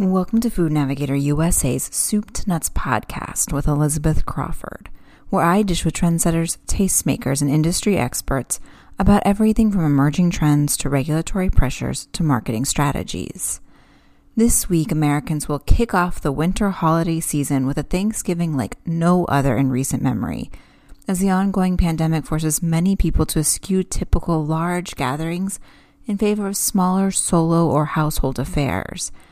Welcome to Food Navigator USA's Soup to Nuts podcast with Elizabeth Crawford, where I dish with trendsetters, tastemakers, and industry experts about everything from emerging trends to regulatory pressures to marketing strategies. This week, Americans will kick off the winter holiday season with a Thanksgiving like no other in recent memory, as the ongoing pandemic forces many people to eschew typical large gatherings in favor of smaller solo or household affairs –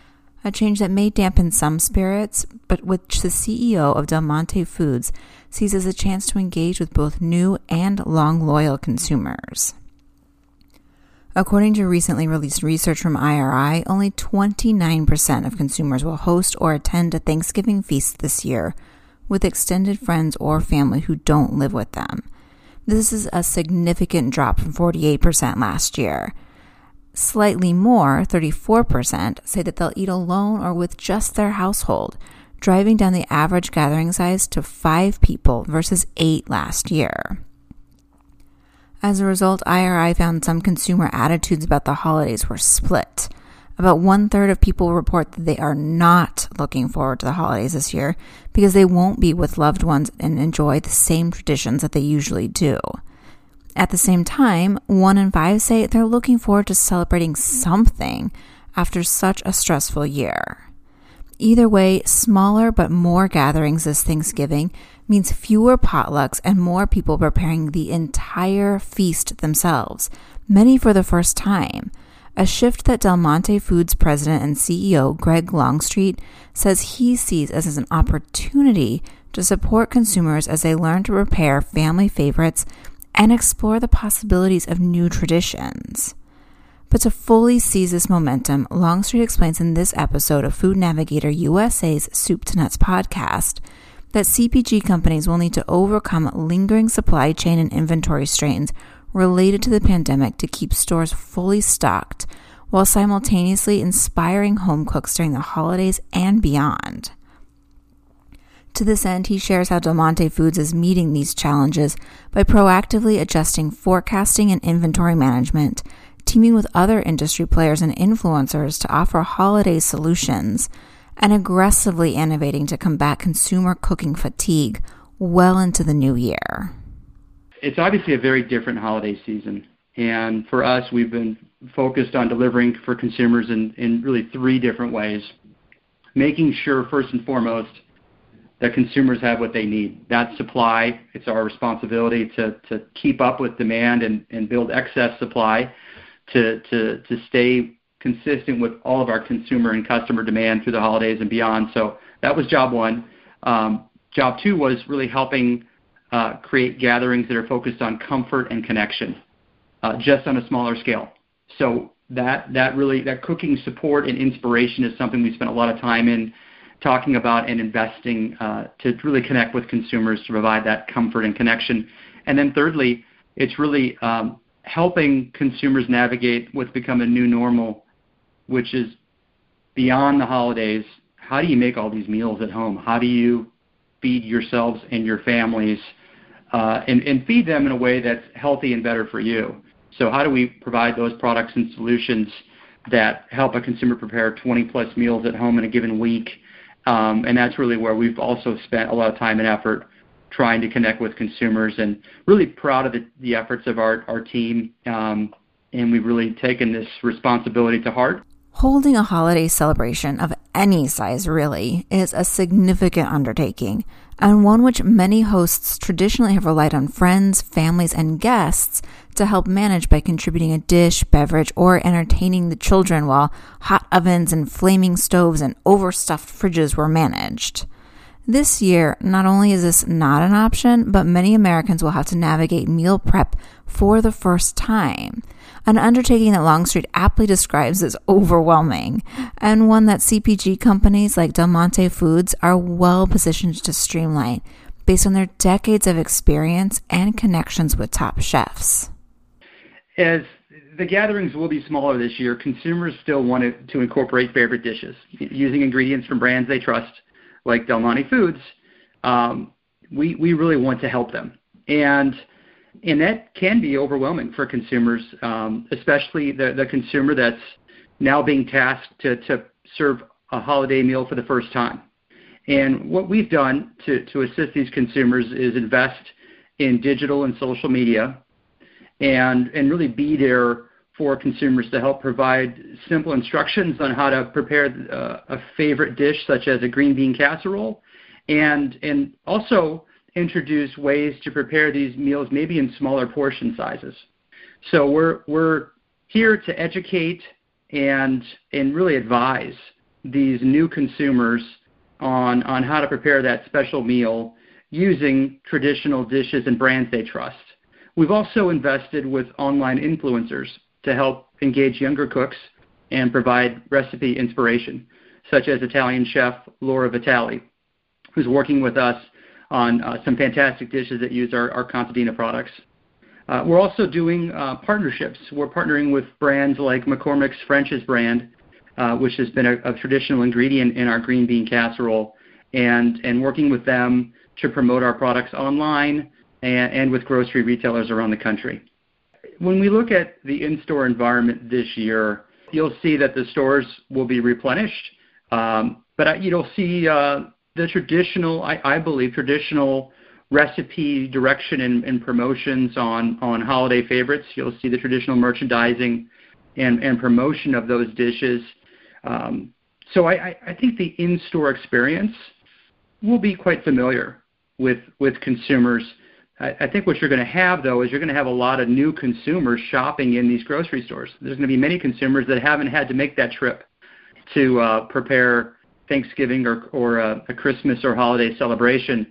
a change that may dampen some spirits, but which the CEO of Del Monte Foods sees as a chance to engage with both new and long loyal consumers. According to recently released research from IRI, only 29% of consumers will host or attend a Thanksgiving feast this year with extended friends or family who don't live with them. This is a significant drop from 48% last year. Slightly more, 34%, say that they'll eat alone or with just their household, driving down the average gathering size to five people versus eight last year. As a result, IRI found some consumer attitudes about the holidays were split. About one third of people report that they are not looking forward to the holidays this year because they won't be with loved ones and enjoy the same traditions that they usually do. At the same time, one in five say they're looking forward to celebrating something after such a stressful year. Either way, smaller but more gatherings this Thanksgiving means fewer potlucks and more people preparing the entire feast themselves, many for the first time. A shift that Del Monte Foods president and CEO Greg Longstreet says he sees as an opportunity to support consumers as they learn to prepare family favorites and explore the possibilities of new traditions. But to fully seize this momentum, Longstreet explains in this episode of Food Navigator USA's Soup to Nuts podcast that CPG companies will need to overcome lingering supply chain and inventory strains related to the pandemic to keep stores fully stocked while simultaneously inspiring home cooks during the holidays and beyond. To this end, he shares how Del Monte Foods is meeting these challenges by proactively adjusting forecasting and inventory management, teaming with other industry players and influencers to offer holiday solutions, and aggressively innovating to combat consumer cooking fatigue well into the new year. It's obviously a very different holiday season. And for us, we've been focused on delivering for consumers in, in really three different ways. Making sure, first and foremost, that consumers have what they need. That supply, it's our responsibility to, to keep up with demand and, and build excess supply to, to, to stay consistent with all of our consumer and customer demand through the holidays and beyond. So that was job one. Um, job two was really helping uh, create gatherings that are focused on comfort and connection, uh, just on a smaller scale. So that that really that cooking support and inspiration is something we spent a lot of time in talking about and investing uh, to really connect with consumers to provide that comfort and connection. And then thirdly, it's really um, helping consumers navigate what's become a new normal, which is beyond the holidays. How do you make all these meals at home? How do you feed yourselves and your families uh, and, and feed them in a way that's healthy and better for you? So how do we provide those products and solutions that help a consumer prepare 20 plus meals at home in a given week um, and that's really where we've also spent a lot of time and effort trying to connect with consumers and really proud of the, the efforts of our, our team. Um, and we've really taken this responsibility to heart. Holding a holiday celebration of any size, really, is a significant undertaking, and one which many hosts traditionally have relied on friends, families, and guests to help manage by contributing a dish, beverage, or entertaining the children while hot ovens and flaming stoves and overstuffed fridges were managed. This year, not only is this not an option, but many Americans will have to navigate meal prep for the first time. An undertaking that Longstreet aptly describes as overwhelming, and one that CPG companies like Del Monte Foods are well positioned to streamline based on their decades of experience and connections with top chefs. As the gatherings will be smaller this year, consumers still want to incorporate favorite dishes using ingredients from brands they trust, like Del Monte Foods. Um, we we really want to help them, and and that can be overwhelming for consumers, um, especially the the consumer that's now being tasked to to serve a holiday meal for the first time. And what we've done to, to assist these consumers is invest in digital and social media and, and really be there for consumers to help provide simple instructions on how to prepare uh, a favorite dish such as a green bean casserole and, and also introduce ways to prepare these meals maybe in smaller portion sizes. So we're, we're here to educate and, and really advise these new consumers on, on how to prepare that special meal using traditional dishes and brands they trust. We've also invested with online influencers to help engage younger cooks and provide recipe inspiration, such as Italian chef Laura Vitale, who's working with us on uh, some fantastic dishes that use our, our Contadina products. Uh, we're also doing uh, partnerships. We're partnering with brands like McCormick's French's brand uh, which has been a, a, traditional ingredient in our green bean casserole, and, and working with them to promote our products online and, and with grocery retailers around the country. When we look at the in-store environment this year, you'll see that the stores will be replenished, um, but you'll see uh, the traditional, I, I, believe, traditional recipe direction and, and, promotions on, on holiday favorites. You'll see the traditional merchandising and, and promotion of those dishes um, so I, I think the in-store experience will be quite familiar with with consumers. I, think what you're going to have though is you're going to have a lot of new consumers shopping in these grocery stores. There's going to be many consumers that haven't had to make that trip to uh, prepare Thanksgiving or or a, a Christmas or holiday celebration.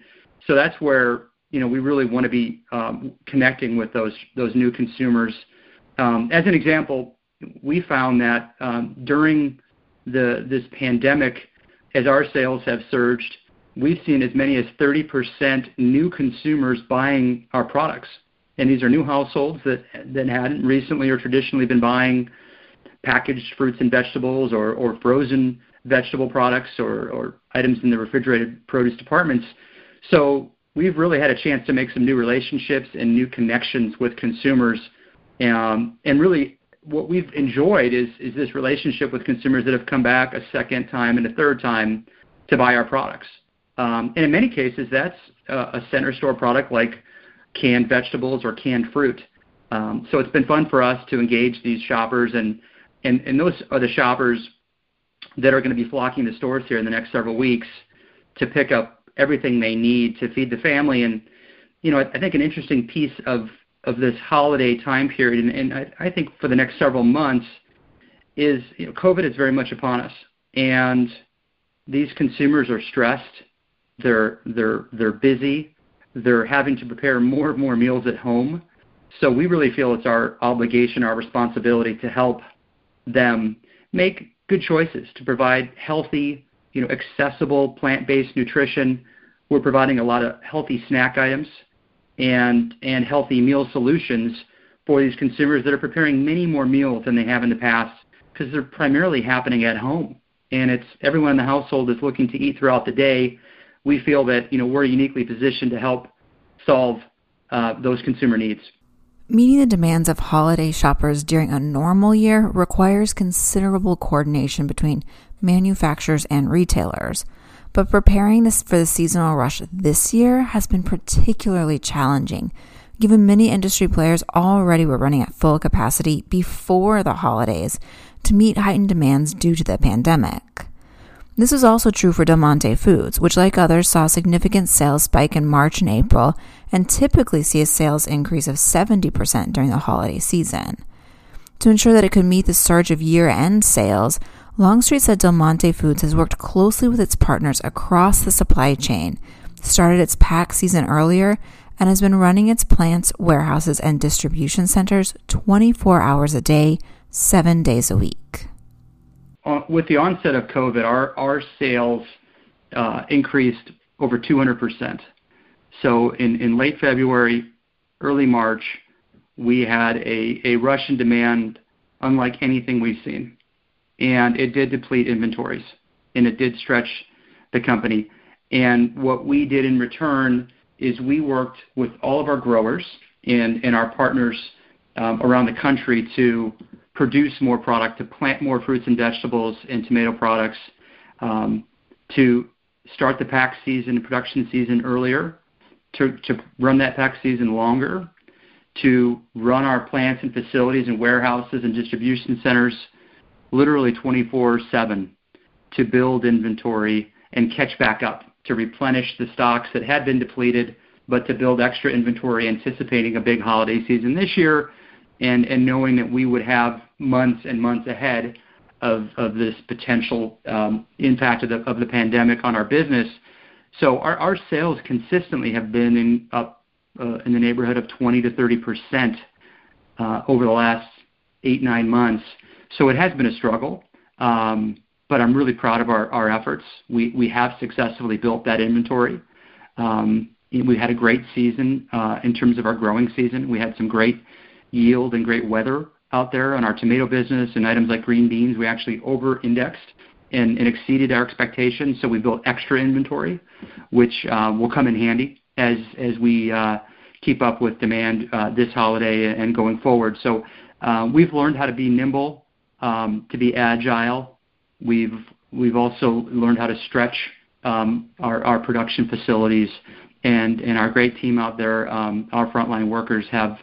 So that's where you know we really want to be um, connecting with those those new consumers. Um, as an example, we found that um, during the this pandemic, as our sales have surged, we've seen as many as 30% new consumers buying our products. And these are new households that that hadn't recently or traditionally been buying packaged fruits and vegetables or, or frozen vegetable products or, or items in the refrigerated produce departments. So we've really had a chance to make some new relationships and new connections with consumers um, and really what we've enjoyed is is this relationship with consumers that have come back a second time and a third time to buy our products. Um, and in many cases, that's a center store product like canned vegetables or canned fruit. Um, so it's been fun for us to engage these shoppers, and, and, and those are the shoppers that are going to be flocking the stores here in the next several weeks to pick up everything they need to feed the family. And you know, I, I think an interesting piece of of this holiday time period, and, and I, I think for the next several months, is you know, COVID is very much upon us, and these consumers are stressed. They're they're they're busy. They're having to prepare more and more meals at home. So we really feel it's our obligation, our responsibility to help them make good choices to provide healthy, you know, accessible plant-based nutrition. We're providing a lot of healthy snack items and, and healthy meal solutions for these consumers that are preparing many more meals than they have in the past because they're primarily happening at home. And it's everyone in the household is looking to eat throughout the day. We feel that you know we're uniquely positioned to help solve uh, those consumer needs. Meeting the demands of holiday shoppers during a normal year requires considerable coordination between manufacturers and retailers. But preparing this for the seasonal rush this year has been particularly challenging, given many industry players already were running at full capacity before the holidays to meet heightened demands due to the pandemic. This was also true for Del Monte Foods, which, like others, saw a significant sales spike in March and April and typically see a sales increase of 70% during the holiday season. To ensure that it could meet the surge of year end sales, Longstreet said Del Monte Foods has worked closely with its partners across the supply chain, started its pack season earlier, and has been running its plants, warehouses, and distribution centers 24 hours a day, seven days a week. With the onset of COVID, our, sales uh, increased over 200%. So in, late February, early March, we had a, rush in demand unlike anything we've seen and it did deplete inventories, and it did stretch the company. And what we did in return is we worked with all of our growers and, and our partners um, around the country to produce more product, to plant more fruits and vegetables and tomato products. um, to start the pack season, and production season earlier, to, to run that pack season longer, to run our plants and facilities and warehouses and distribution centers literally 24 7 to build inventory and catch back up, to replenish the stocks that had been depleted, but to build extra inventory anticipating a big holiday season this year and, and knowing that we would have months and months ahead of, of this potential um, impact of the, of the pandemic on our business. So our, our sales consistently have been in, up uh, in the neighborhood of 20 to 30 percent uh, over the last eight, nine months. So it has been a struggle. Um, but I'm really proud of our, our efforts. We, we have successfully built that inventory. Um, we had a great season uh, in terms of our growing season. We had some great yield and great weather out there on our tomato business and items like green beans. We actually over-indexed and, and exceeded our expectations, so we built extra inventory, which uh, will come in handy as as we uh, keep up with demand uh, this holiday and going forward. So we've learned how to be nimble, um, to be agile, We've we've also learned how to stretch um, our, our production facilities, and and our great team out there, um, our frontline workers have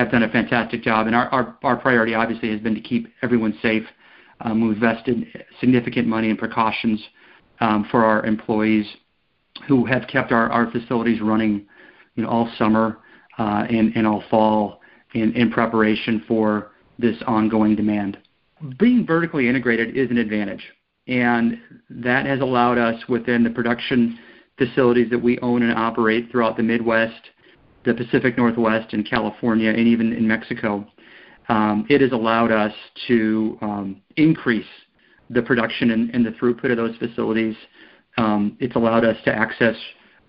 have done a fantastic job. And our, our, our priority obviously has been to keep everyone safe. Um, we've invested significant money in precautions um, for our employees who have kept our, our facilities running you know, all summer uh, and, and all fall in, in preparation for this ongoing demand being vertically integrated is an advantage, and that has allowed us within the production facilities that we own and operate throughout the Midwest, the Pacific Northwest, and California, and even in Mexico. Um, it has allowed us to um, increase the production and, and, the throughput of those facilities. Um, it's allowed us to access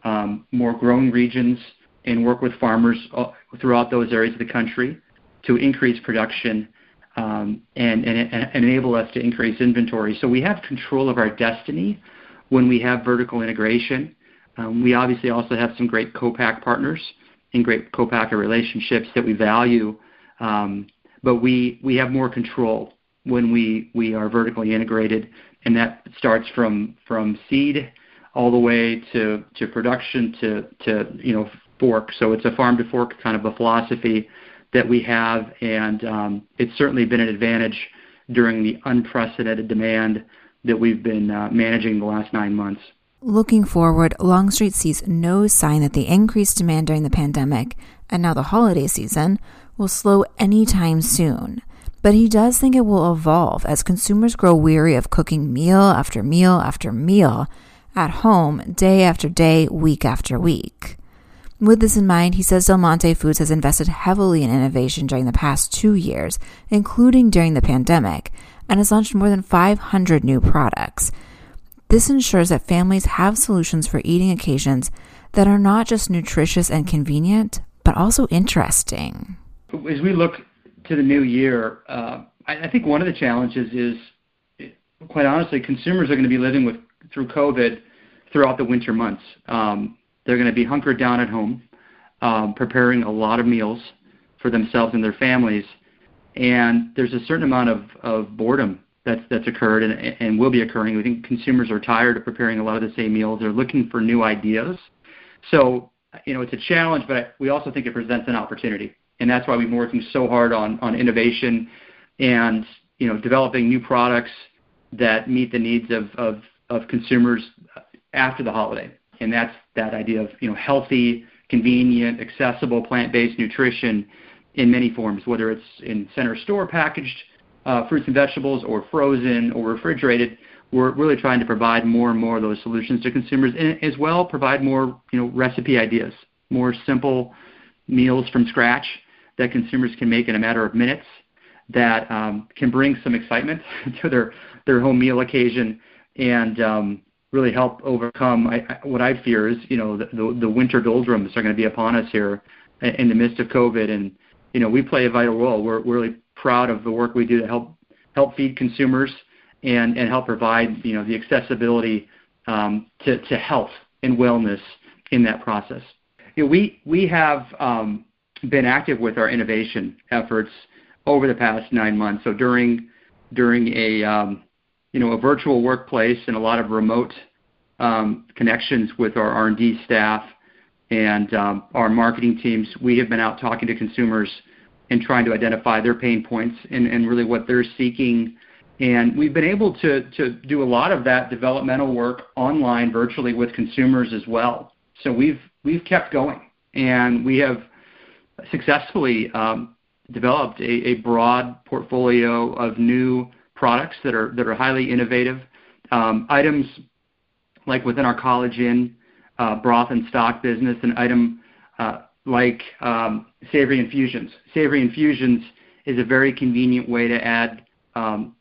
um, more growing regions and work with farmers uh, throughout those areas of the country to increase production um, and, and, and enable us to increase inventory. So we have control of our destiny when we have vertical integration. Um, we obviously also have some great co-pack partners and great co-packer relationships that we value, um, but we, we have more control when we, we are vertically integrated, and that starts from, from seed all the way to, to production to, to you know fork. So it's a farm to fork kind of a philosophy that we have, and um, it's certainly been an advantage during the unprecedented demand that we've been uh, managing the last nine months. Looking forward, Longstreet sees no sign that the increased demand during the pandemic and now the holiday season will slow anytime soon. But he does think it will evolve as consumers grow weary of cooking meal after meal after meal at home, day after day, week after week. With this in mind, he says Del Monte Foods has invested heavily in innovation during the past two years, including during the pandemic, and has launched more than 500 new products. This ensures that families have solutions for eating occasions that are not just nutritious and convenient, but also interesting. As we look to the new year, uh, I, I think one of the challenges is, quite honestly, consumers are going to be living with through COVID throughout the winter months. Um, they're going to be hunkered down at home, um, preparing a lot of meals for themselves and their families. And there's a certain amount of, of boredom that's that's occurred and, and will be occurring. We think consumers are tired of preparing a lot of the same meals. They're looking for new ideas. So, you know, it's a challenge, but we also think it presents an opportunity. And that's why we've been working so hard on, on innovation and, you know, developing new products that meet the needs of, of, of consumers after the holiday and that's that idea of you know healthy, convenient, accessible plant-based nutrition in many forms, whether it's in center store packaged uh, fruits and vegetables or frozen or refrigerated. We're really trying to provide more and more of those solutions to consumers, and as well provide more you know recipe ideas, more simple meals from scratch that consumers can make in a matter of minutes that um, can bring some excitement to their their home meal occasion and um, really help overcome I, I, what I fear is, you know, the, the, the winter doldrums are going to be upon us here in the midst of COVID. And, you know, we play a vital role. We're, we're really proud of the work we do to help help feed consumers and, and help provide, you know, the accessibility um, to, to health and wellness in that process. You know, we, we have um, been active with our innovation efforts over the past nine months. So during during a um, you know a virtual workplace and a lot of remote um, connections with our R&D staff and um, our marketing teams, we have been out talking to consumers and trying to identify their pain points and, and really what they're seeking. And we've been able to, to do a lot of that developmental work online virtually with consumers as well. So we've, we've kept going and we have successfully um, developed a, a, broad portfolio of new products that are, that are highly innovative. Um, items like within our College Inn uh, broth and stock business, an item uh, like um, savory infusions. Savory infusions is a very convenient way to add um,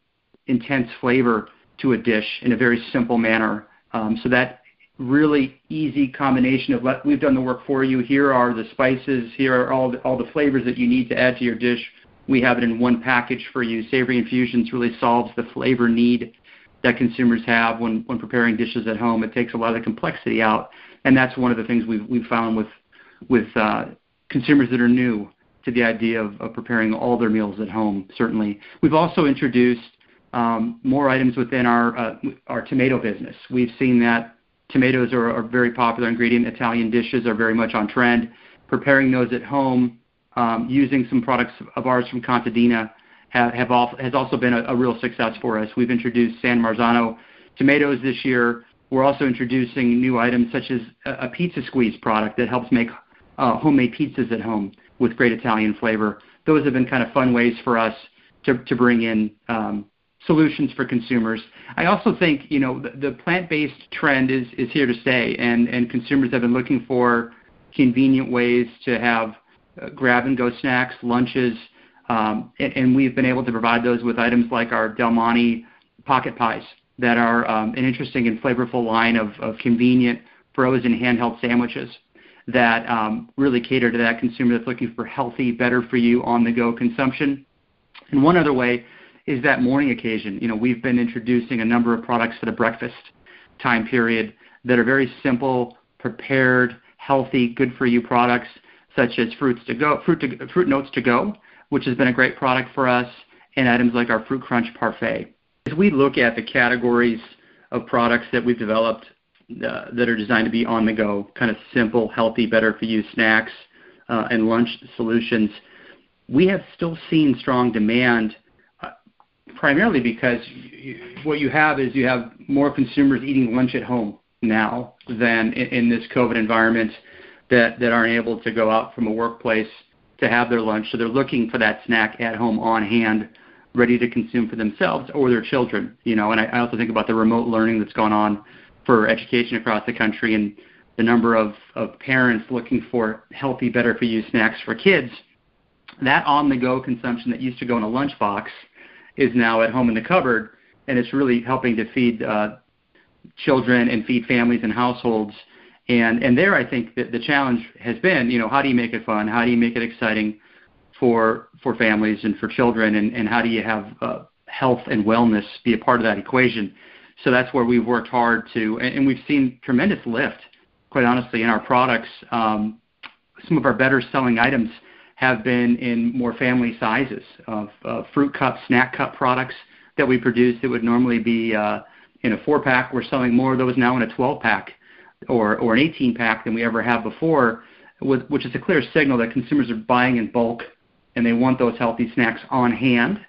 intense flavor to a dish in a very simple manner. Um, so that really easy combination of let, we've done the work for you. Here are the spices. Here are all the, all the flavors that you need to add to your dish. We have it in one package for you. Savory infusions really solves the flavor need that consumers have when, when preparing dishes at home. It takes a lot of the complexity out, and that's one of the things we've, we've found with, with uh, consumers that are new to the idea of, of preparing all their meals at home, certainly. We've also introduced um, more items within our, uh, our tomato business. We've seen that tomatoes are, a very popular ingredient. Italian dishes are very much on trend. Preparing those at home um, using some products of ours from Contadina have, have all, has also been a, a real success for us. We've introduced San Marzano tomatoes this year. We're also introducing new items such as a, a pizza squeeze product that helps make uh, homemade pizzas at home with great Italian flavor. Those have been kind of fun ways for us to, to bring in um, solutions for consumers. I also think you know the, the plant-based trend is is here to stay, and and consumers have been looking for convenient ways to have uh, grab-and-go snacks, lunches um, and, and, we've been able to provide those with items like our Del Monte pocket pies that are um, an interesting and flavorful line of, of convenient frozen handheld sandwiches that um, really cater to that consumer that's looking for healthy, better for you on the go consumption. And one other way is that morning occasion. You know, we've been introducing a number of products for the breakfast time period that are very simple, prepared, healthy, good for you products such as fruits to go, fruit to, fruit notes to go, which has been a great product for us, and items like our Fruit Crunch Parfait. As we look at the categories of products that we've developed uh, that are designed to be on the go, kind of simple, healthy, better for you snacks uh, and lunch solutions, we have still seen strong demand uh, primarily because you, what you have is you have more consumers eating lunch at home now than in, in this COVID environment that, that aren't able to go out from a workplace to have their lunch. So they're looking for that snack at home on hand, ready to consume for themselves or their children. You know, and I, I also think about the remote learning that's gone on for education across the country and the number of, of parents looking for healthy, better for you snacks for kids. That on the go consumption that used to go in a lunchbox is now at home in the cupboard, and it's really helping to feed uh, children and feed families and households and and there, I think that the challenge has been, you know, how do you make it fun? How do you make it exciting for for families and for children? And and how do you have uh, health and wellness be a part of that equation? So that's where we've worked hard to, and, we've seen tremendous lift, quite honestly, in our products. Um, some of our better selling items have been in more family sizes of uh, fruit cup, snack cup products that we produce that would normally be uh, in a four pack. We're selling more of those now in a 12 pack or, or an 18 pack than we ever have before, which is a clear signal that consumers are buying in bulk and they want those healthy snacks on hand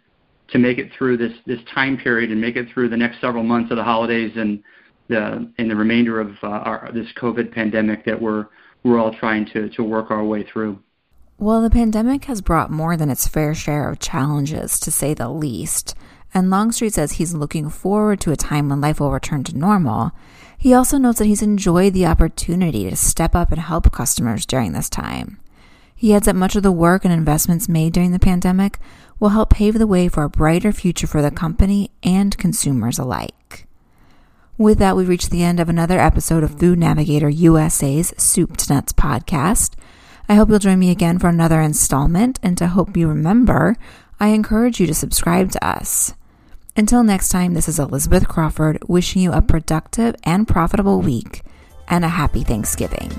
to make it through this, this time period and make it through the next several months of the holidays and the, and the remainder of uh, our, this COVID pandemic that we're, we're all trying to, to work our way through. Well, the pandemic has brought more than its fair share of challenges, to say the least. And Longstreet says he's looking forward to a time when life will return to normal. He also notes that he's enjoyed the opportunity to step up and help customers during this time. He adds that much of the work and investments made during the pandemic will help pave the way for a brighter future for the company and consumers alike. With that, we've reached the end of another episode of Food Navigator USA's Soup to Nuts podcast. I hope you'll join me again for another installment, and to hope you remember, I encourage you to subscribe to us. Until next time, this is Elizabeth Crawford wishing you a productive and profitable week and a happy Thanksgiving.